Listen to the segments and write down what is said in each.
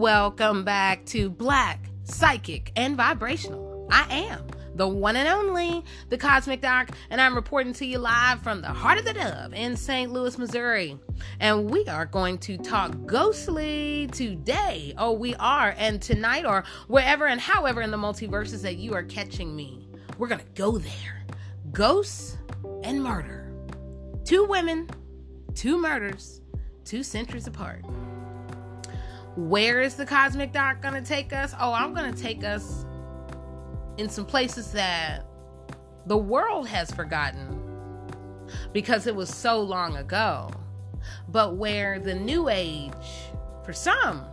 Welcome back to Black, Psychic, and Vibrational. I am the one and only, the Cosmic Doc, and I'm reporting to you live from the heart of the dove in St. Louis, Missouri. And we are going to talk ghostly today. Oh, we are. And tonight, or wherever and however in the multiverses that you are catching me, we're going to go there. Ghosts and murder. Two women, two murders, two centuries apart. Where is the Cosmic Doc going to take us? Oh, I'm going to take us in some places that the world has forgotten because it was so long ago, but where the new age, for some,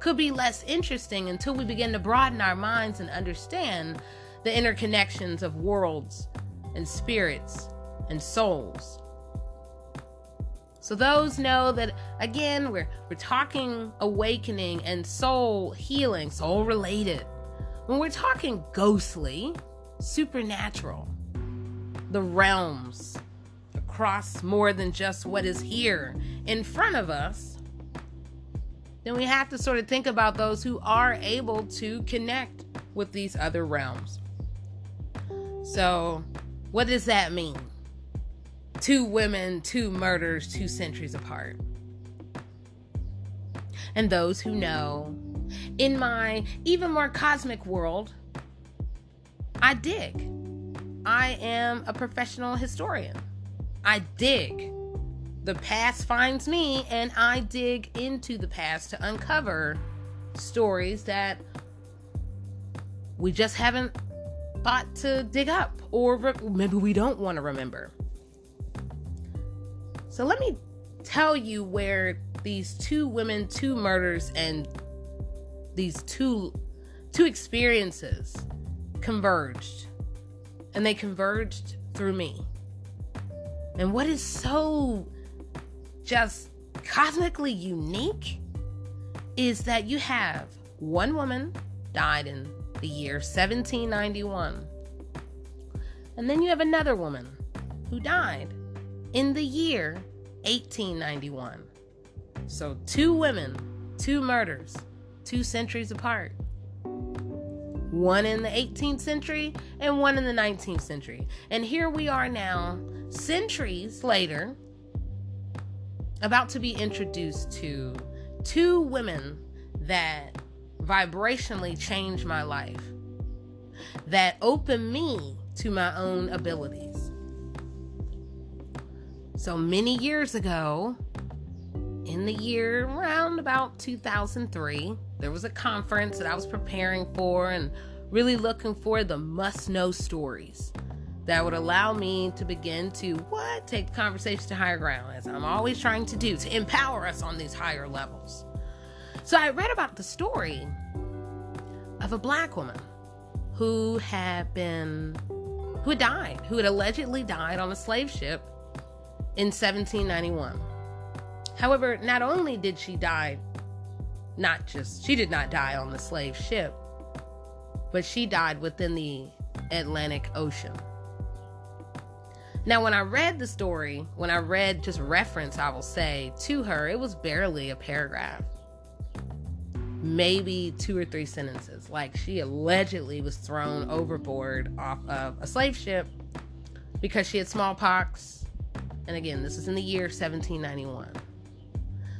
could be less interesting until we begin to broaden our minds and understand the interconnections of worlds and spirits and souls. So those know that again we're we're talking awakening and soul healing, soul related. When we're talking ghostly, supernatural, the realms across more than just what is here in front of us, then we have to sort of think about those who are able to connect with these other realms. So, what does that mean? Two women, two murders, two centuries apart. And those who know in my even more cosmic world, I dig. I am a professional historian. I dig. The past finds me, and I dig into the past to uncover stories that we just haven't thought to dig up, or re- maybe we don't want to remember. So let me tell you where these two women, two murders, and these two two experiences converged. And they converged through me. And what is so just cosmically unique is that you have one woman died in the year 1791 and then you have another woman who died in the year 1891 so two women two murders two centuries apart. One in the 18th century and one in the 19th century. And here we are now, centuries later, about to be introduced to two women that vibrationally changed my life, that opened me to my own abilities. So many years ago, in the year around about 2003, there was a conference that I was preparing for and really looking for the must know stories that would allow me to begin to what take the conversation to higher ground as I'm always trying to do to empower us on these higher levels. So I read about the story of a black woman who had been who had died, who had allegedly died on a slave ship in 1791. However, not only did she die not just, she did not die on the slave ship, but she died within the Atlantic Ocean. Now, when I read the story, when I read just reference, I will say to her, it was barely a paragraph, maybe two or three sentences. Like she allegedly was thrown overboard off of a slave ship because she had smallpox. And again, this is in the year 1791.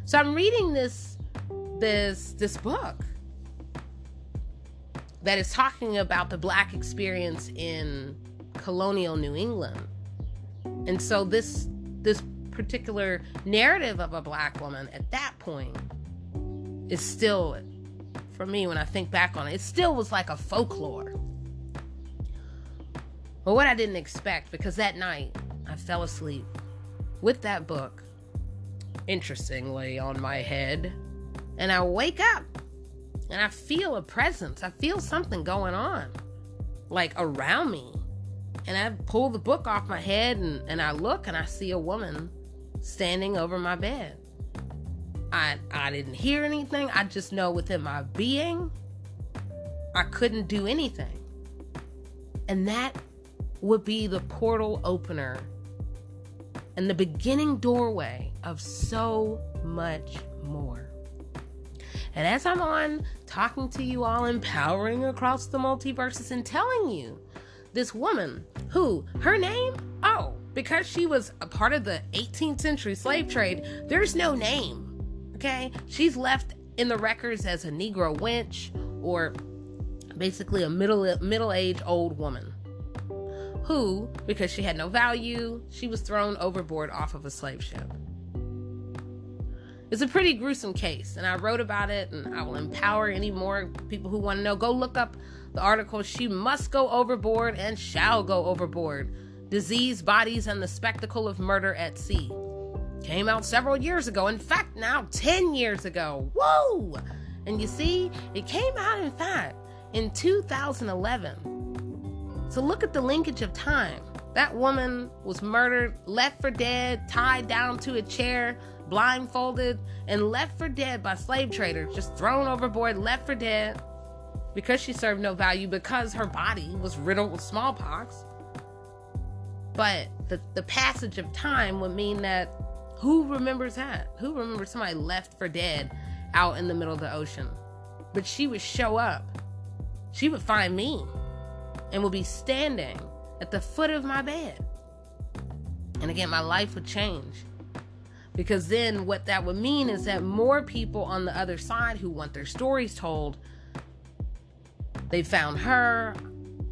So I'm reading this this this book that is talking about the black experience in colonial New England. And so this this particular narrative of a black woman at that point is still for me when I think back on it, it still was like a folklore. But what I didn't expect because that night I fell asleep with that book interestingly on my head and I wake up and I feel a presence. I feel something going on, like around me. And I pull the book off my head and, and I look and I see a woman standing over my bed. I I didn't hear anything. I just know within my being I couldn't do anything. And that would be the portal opener and the beginning doorway of so much more. And as I'm on talking to you all, empowering across the multiverses and telling you this woman who, her name, oh, because she was a part of the 18th century slave trade, there's no name. Okay? She's left in the records as a Negro wench or basically a middle middle-aged old woman who, because she had no value, she was thrown overboard off of a slave ship. It's a pretty gruesome case, and I wrote about it, and I will empower any more people who want to know. Go look up the article. She must go overboard and shall go overboard. Disease, bodies, and the spectacle of murder at sea. Came out several years ago. In fact, now 10 years ago. Whoa! And you see, it came out, in fact, in 2011. So look at the linkage of time. That woman was murdered, left for dead, tied down to a chair blindfolded, and left for dead by slave traders, just thrown overboard, left for dead because she served no value, because her body was riddled with smallpox. But the, the passage of time would mean that who remembers that? Who remembers somebody left for dead out in the middle of the ocean? But she would show up. She would find me and would be standing at the foot of my bed. And again, my life would change. Because then what that would mean is that more people on the other side who want their stories told, they found her,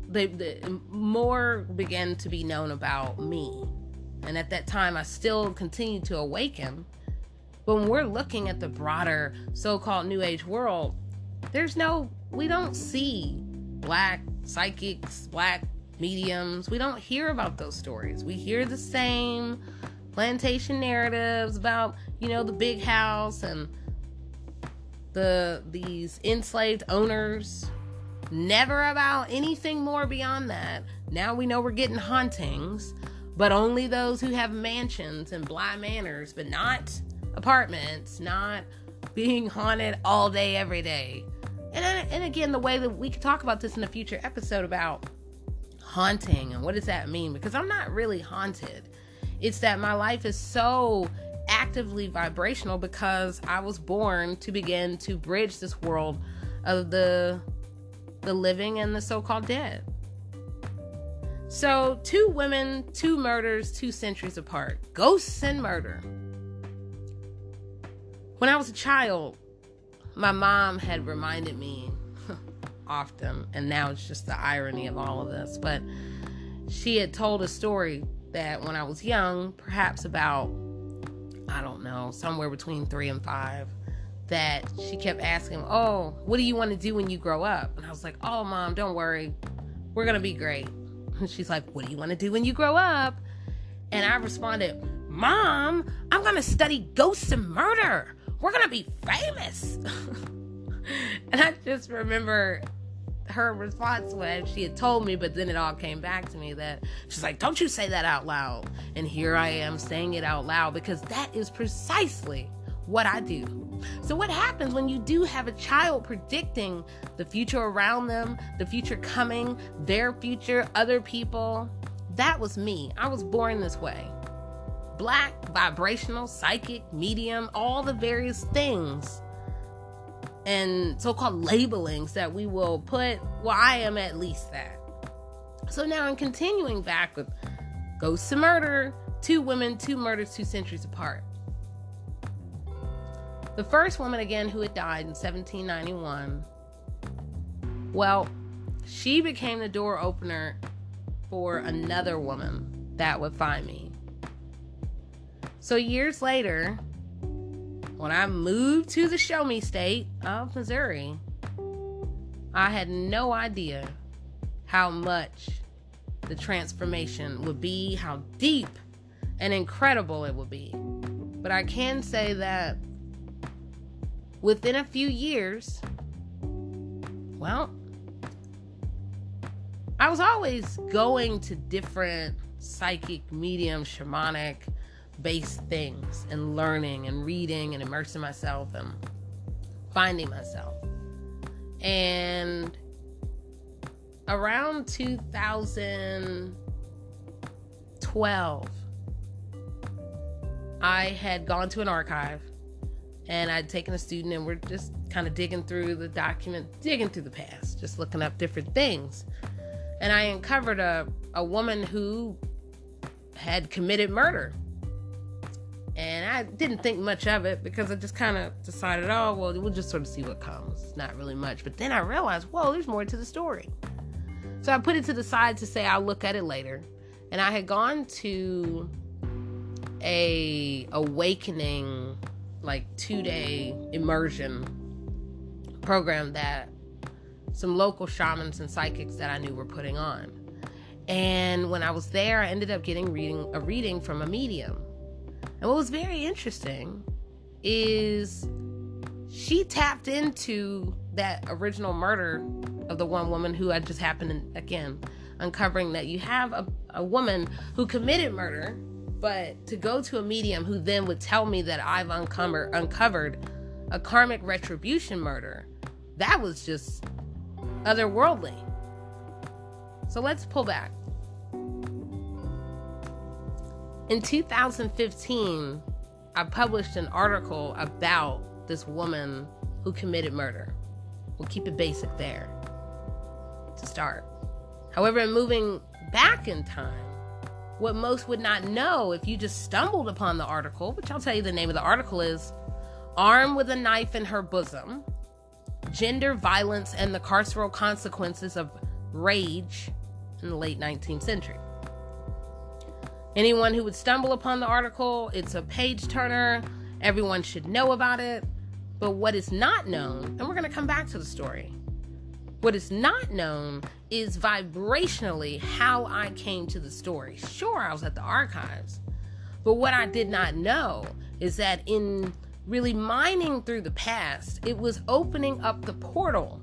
they, they more began to be known about me. And at that time, I still continued to awaken. But when we're looking at the broader so called New Age world, there's no, we don't see black psychics, black mediums. We don't hear about those stories. We hear the same plantation narratives about, you know, the big house and the these enslaved owners. Never about anything more beyond that. Now we know we're getting hauntings, but only those who have mansions and Bly Manors, but not apartments, not being haunted all day, every day. And, and again, the way that we could talk about this in a future episode about haunting and what does that mean? Because I'm not really haunted. It's that my life is so actively vibrational because I was born to begin to bridge this world of the the living and the so-called dead. So, two women, two murders, two centuries apart. Ghosts and murder. When I was a child, my mom had reminded me often, and now it's just the irony of all of this, but she had told a story that when I was young, perhaps about, I don't know, somewhere between three and five, that she kept asking, Oh, what do you want to do when you grow up? And I was like, Oh, mom, don't worry. We're going to be great. And she's like, What do you want to do when you grow up? And I responded, Mom, I'm going to study ghosts and murder. We're to be famous. and I just remember her response was she had told me, but then it all came back to me that she's like, Don't you say that out loud. And here I am saying it out loud because that is precisely what I do. So, what happens when you do have a child predicting the future around them, the future coming, their future, other people? That was me. I was born this way. Black, vibrational, psychic, medium, all the various things and so-called labelings that we will put. Well i am at least that. So now i'm continuing back with ghosts to murder two women two murders two centuries apart. The first woman again who had died in 1791 well she became the door opener for another woman that would find me so years later when I moved to the show me state of Missouri, I had no idea how much the transformation would be, how deep and incredible it would be. But I can say that within a few years, well, I was always going to different psychic, medium, shamanic based things and learning and reading and immersing myself and finding myself. And around 2012, I had gone to an archive and I'd taken a student, and we're just kind of digging through the document, digging through the past, just looking up different things. And I uncovered a, a woman who had committed murder. And I didn't think much of it because I just kind of decided, oh, well, we'll just sort of see what comes. Not really much. But then I realized, whoa, there's more to the story. So I put it to the side to say I'll look at it later. And I had gone to a awakening like two day immersion program that some local shamans and psychics that I knew were putting on. And when I was there, I ended up getting reading a reading from a medium. And what was very interesting is she tapped into that original murder of the one woman who I just happened again uncovering that you have a, a woman who committed murder but to go to a medium who then would tell me that I've uncover, uncovered a karmic retribution murder, that was just otherworldly. So let's pull back. In 2015, I published an article about this woman who committed murder. We'll keep it basic there to start. However, in moving back in time, what most would not know if you just stumbled upon the article, which I'll tell you the name of the article is Armed with a Knife in Her Bosom Gender Violence and the Carceral Consequences of Rage in the Late 19th Century. Anyone who would stumble upon the article, it's a page turner. Everyone should know about it. But what is not known, and we're going to come back to the story, what is not known is vibrationally how I came to the story. Sure, I was at the archives, but what I did not know is that in really mining through the past, it was opening up the portal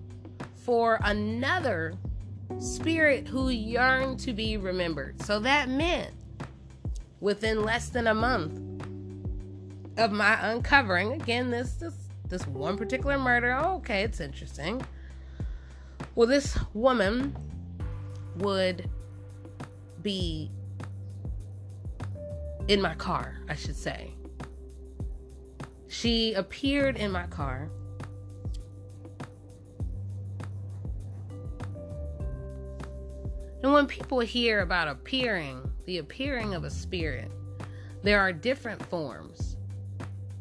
for another spirit who yearned to be remembered. So that meant within less than a month of my uncovering again this this this one particular murder. Oh, okay, it's interesting well, this woman would be in my car, I should say. She appeared in my car. And when people hear about appearing, the appearing of a spirit, there are different forms.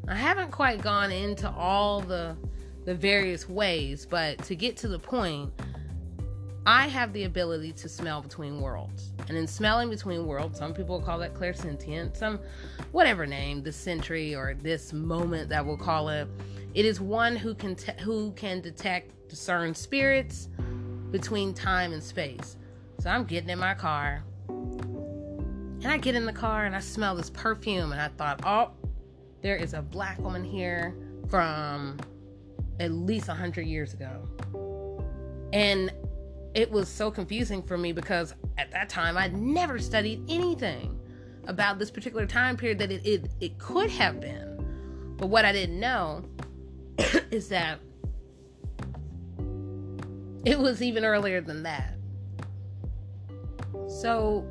I haven't quite gone into all the the various ways, but to get to the point, I have the ability to smell between worlds. And in smelling between worlds, some people call that clairsentient, some whatever name, the century or this moment that we'll call it. It is one who can te- who can detect, discern spirits between time and space. So I'm getting in my car. And I get in the car and I smell this perfume and I thought, "Oh, there is a black woman here from at least 100 years ago. And it was so confusing for me because at that time I'd never studied anything about this particular time period that it, it, it could have been. But what I didn't know is that it was even earlier than that. So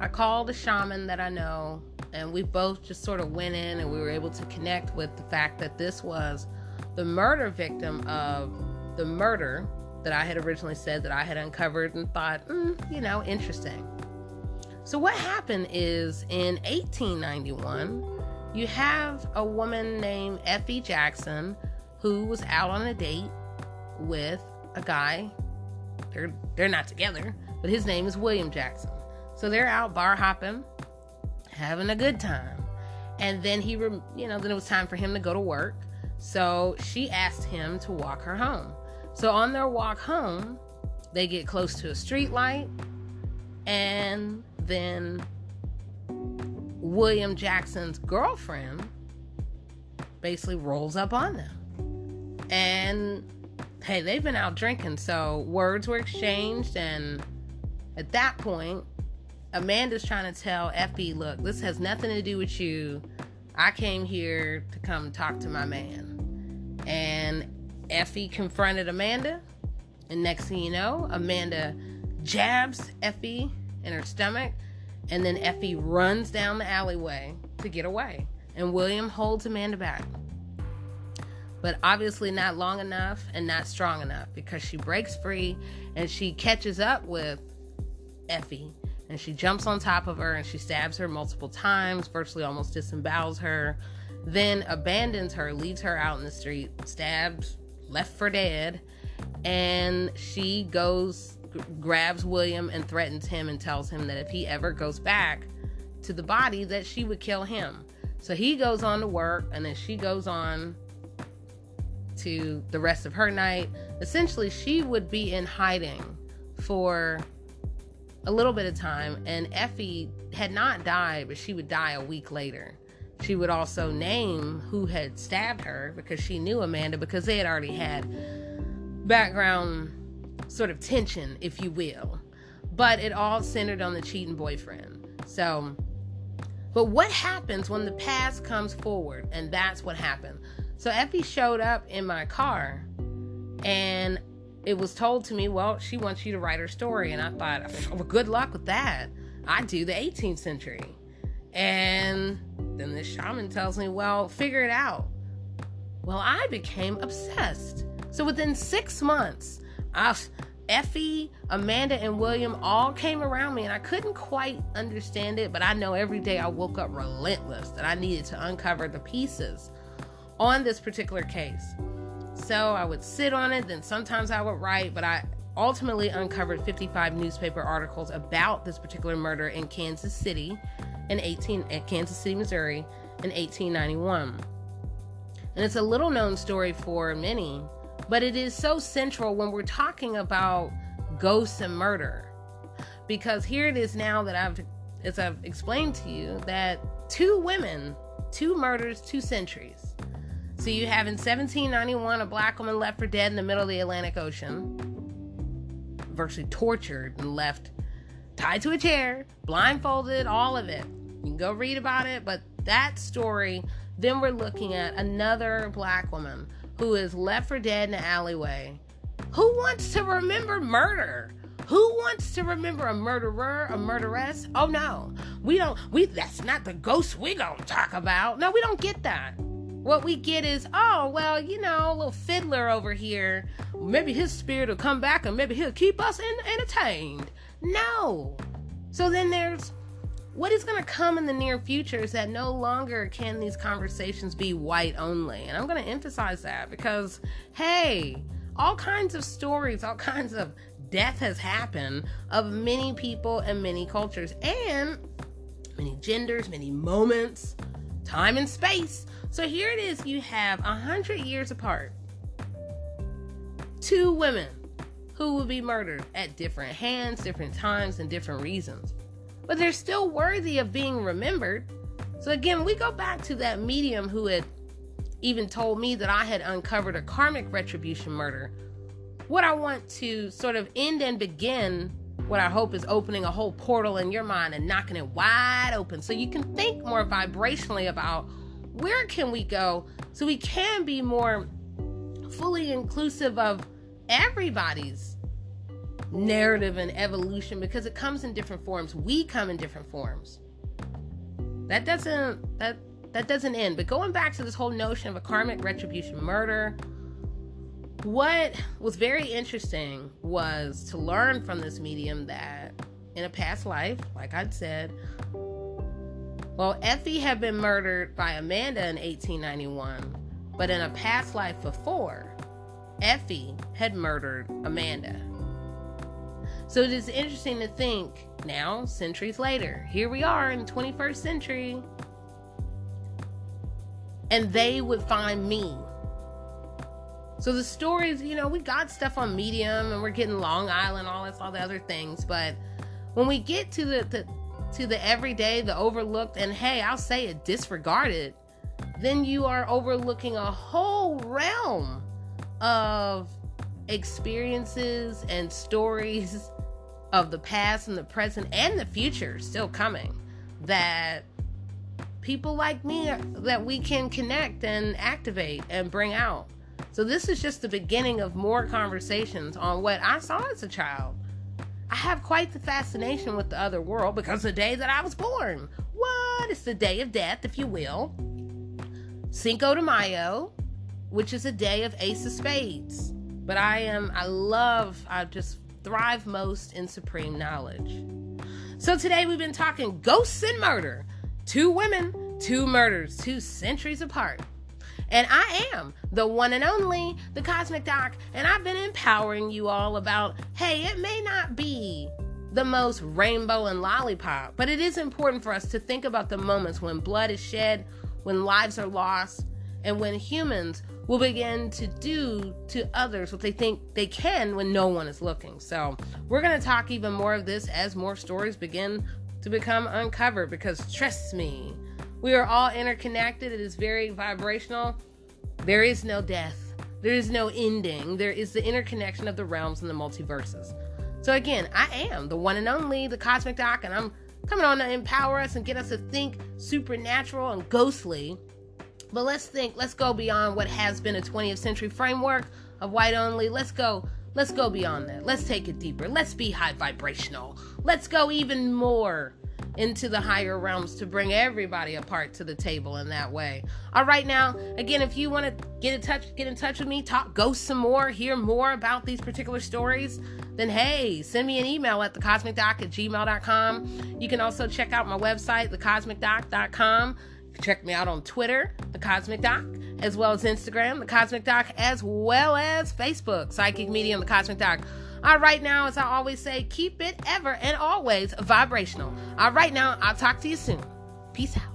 I called a shaman that I know, and we both just sort of went in and we were able to connect with the fact that this was the murder victim of the murder that I had originally said that I had uncovered and thought, mm, you know, interesting. So, what happened is in 1891, you have a woman named Effie Jackson who was out on a date with a guy. They're they're not together, but his name is William Jackson. So they're out bar hopping, having a good time, and then he, you know, then it was time for him to go to work. So she asked him to walk her home. So on their walk home, they get close to a street light, and then William Jackson's girlfriend basically rolls up on them. And hey, they've been out drinking, so words were exchanged, and at that point, Amanda's trying to tell Effie, look, this has nothing to do with you. I came here to come talk to my man. And Effie confronted Amanda. And next thing you know, Amanda jabs Effie in her stomach. And then Effie runs down the alleyway to get away. And William holds Amanda back. but obviously not long enough and not strong enough because she breaks free and she catches up with Effie and she jumps on top of her and she stabs her multiple times, virtually almost disembowels her, then abandons her, leaves her out in the street, stabbed, left for dead, and she goes grabs William and threatens him and tells him that if he ever goes back to the body that she would kill him. So he goes on to work and then she goes on to the rest of her night. Essentially, she would be in hiding for a little bit of time, and Effie had not died, but she would die a week later. She would also name who had stabbed her because she knew Amanda because they had already had background sort of tension, if you will. But it all centered on the cheating boyfriend. So, but what happens when the past comes forward? And that's what happened. So Effie showed up in my car and it was told to me, well, she wants you to write her story. And I thought, well, good luck with that. I do the 18th century. And then this shaman tells me, well, figure it out. Well, I became obsessed. So within six months, I, Effie, Amanda, and William all came around me, and I couldn't quite understand it, but I know every day I woke up relentless that I needed to uncover the pieces on this particular case. So I would sit on it, then sometimes I would write, but I ultimately uncovered 55 newspaper articles about this particular murder in Kansas City in 18 at Kansas City, Missouri in 1891. And it's a little known story for many, but it is so central when we're talking about ghosts and murder. Because here it is now that I've as I've explained to you that two women, two murders, two centuries so you have in 1791 a black woman left for dead in the middle of the Atlantic Ocean, virtually tortured and left tied to a chair, blindfolded, all of it. You can go read about it, but that story, then we're looking at another black woman who is left for dead in an alleyway. Who wants to remember murder? Who wants to remember a murderer, a murderess? Oh no. We don't we that's not the ghost we gonna talk about. No, we don't get that what we get is, oh, well, you know, a little fiddler over here. Maybe his spirit will come back and maybe he'll keep us in- entertained. No. So then there's what is going to come in the near future is that no longer can these conversations be white only. And I'm going to emphasize that because, hey, all kinds of stories, all kinds of death has happened of many people and many cultures and many genders, many moments, time and space. So here it is you have a hundred years apart. Two women who will be murdered at different hands, different times, and different reasons. But they're still worthy of being remembered. So again, we go back to that medium who had even told me that I had uncovered a karmic retribution murder. What I want to sort of end and begin what I hope is opening a whole portal in your mind and knocking it wide open so you can think more vibrationally about where can we go so we can be more fully inclusive of everybody's narrative and evolution because it comes in different forms. We come in different forms. That doesn't that that doesn't end. But going back to this whole notion of a karmic retribution murder, what was very interesting was to learn from this medium that in a past life, like I'd said, well, Effie had been murdered by Amanda in 1891, but in a past life before, Effie had murdered Amanda. So it is interesting to think now, centuries later, here we are in the 21st century, and they would find me. So the stories, you know, we got stuff on Medium and we're getting Long Island, all this, all the other things, but when we get to the, the to the everyday, the overlooked, and hey, I'll say it, disregarded, then you are overlooking a whole realm of experiences and stories of the past and the present and the future still coming that people like me that we can connect and activate and bring out. So this is just the beginning of more conversations on what I saw as a child I have quite the fascination with the other world because the day that I was born. What? It's the day of death, if you will. Cinco de Mayo. which is a day of Ace of Spades. But I am, I love, I just thrive most in supreme knowledge. So today we've been talking ghosts and murder. Two women, two murders, two centuries apart. And I am the one and only, the Cosmic Doc, and I've been empowering you all about hey, it may not be the most rainbow and lollipop, but it is important for us to think about the moments when blood is shed, when lives are lost, and when humans will begin to do to others what they think they can when no one is looking. So, we're going to talk even more of this as more stories begin to become uncovered because trust me, we are all interconnected. It is very vibrational. There is no death. There is no ending. There is the interconnection of the realms and the multiverses. So again, I am the one and only, the Cosmic Doc, and I'm coming on to empower us and get us to think supernatural and ghostly. But let's think, let's go beyond what has been a 20th century framework of white only. Let's go, let's go beyond that. Let's take it deeper. Let's be high vibrational. Let's go even more into the higher realms to bring everybody apart to the table in that way. All right, now, again, if you want to get in touch, get in touch with me, talk, go some more, hear more about these particular stories, then hey, send me an email at thecosmicdoc at gmail.com. You can also check out my website, thecosmicdoc.com. Check me out on Twitter, The Cosmic Doc, as well as Instagram, The Cosmic Doc, as well as Facebook, Psychic Medium, The Cosmic Doc. All right, now, as I always say, keep it ever and always vibrational. All right, now, I'll talk to you soon. Peace out.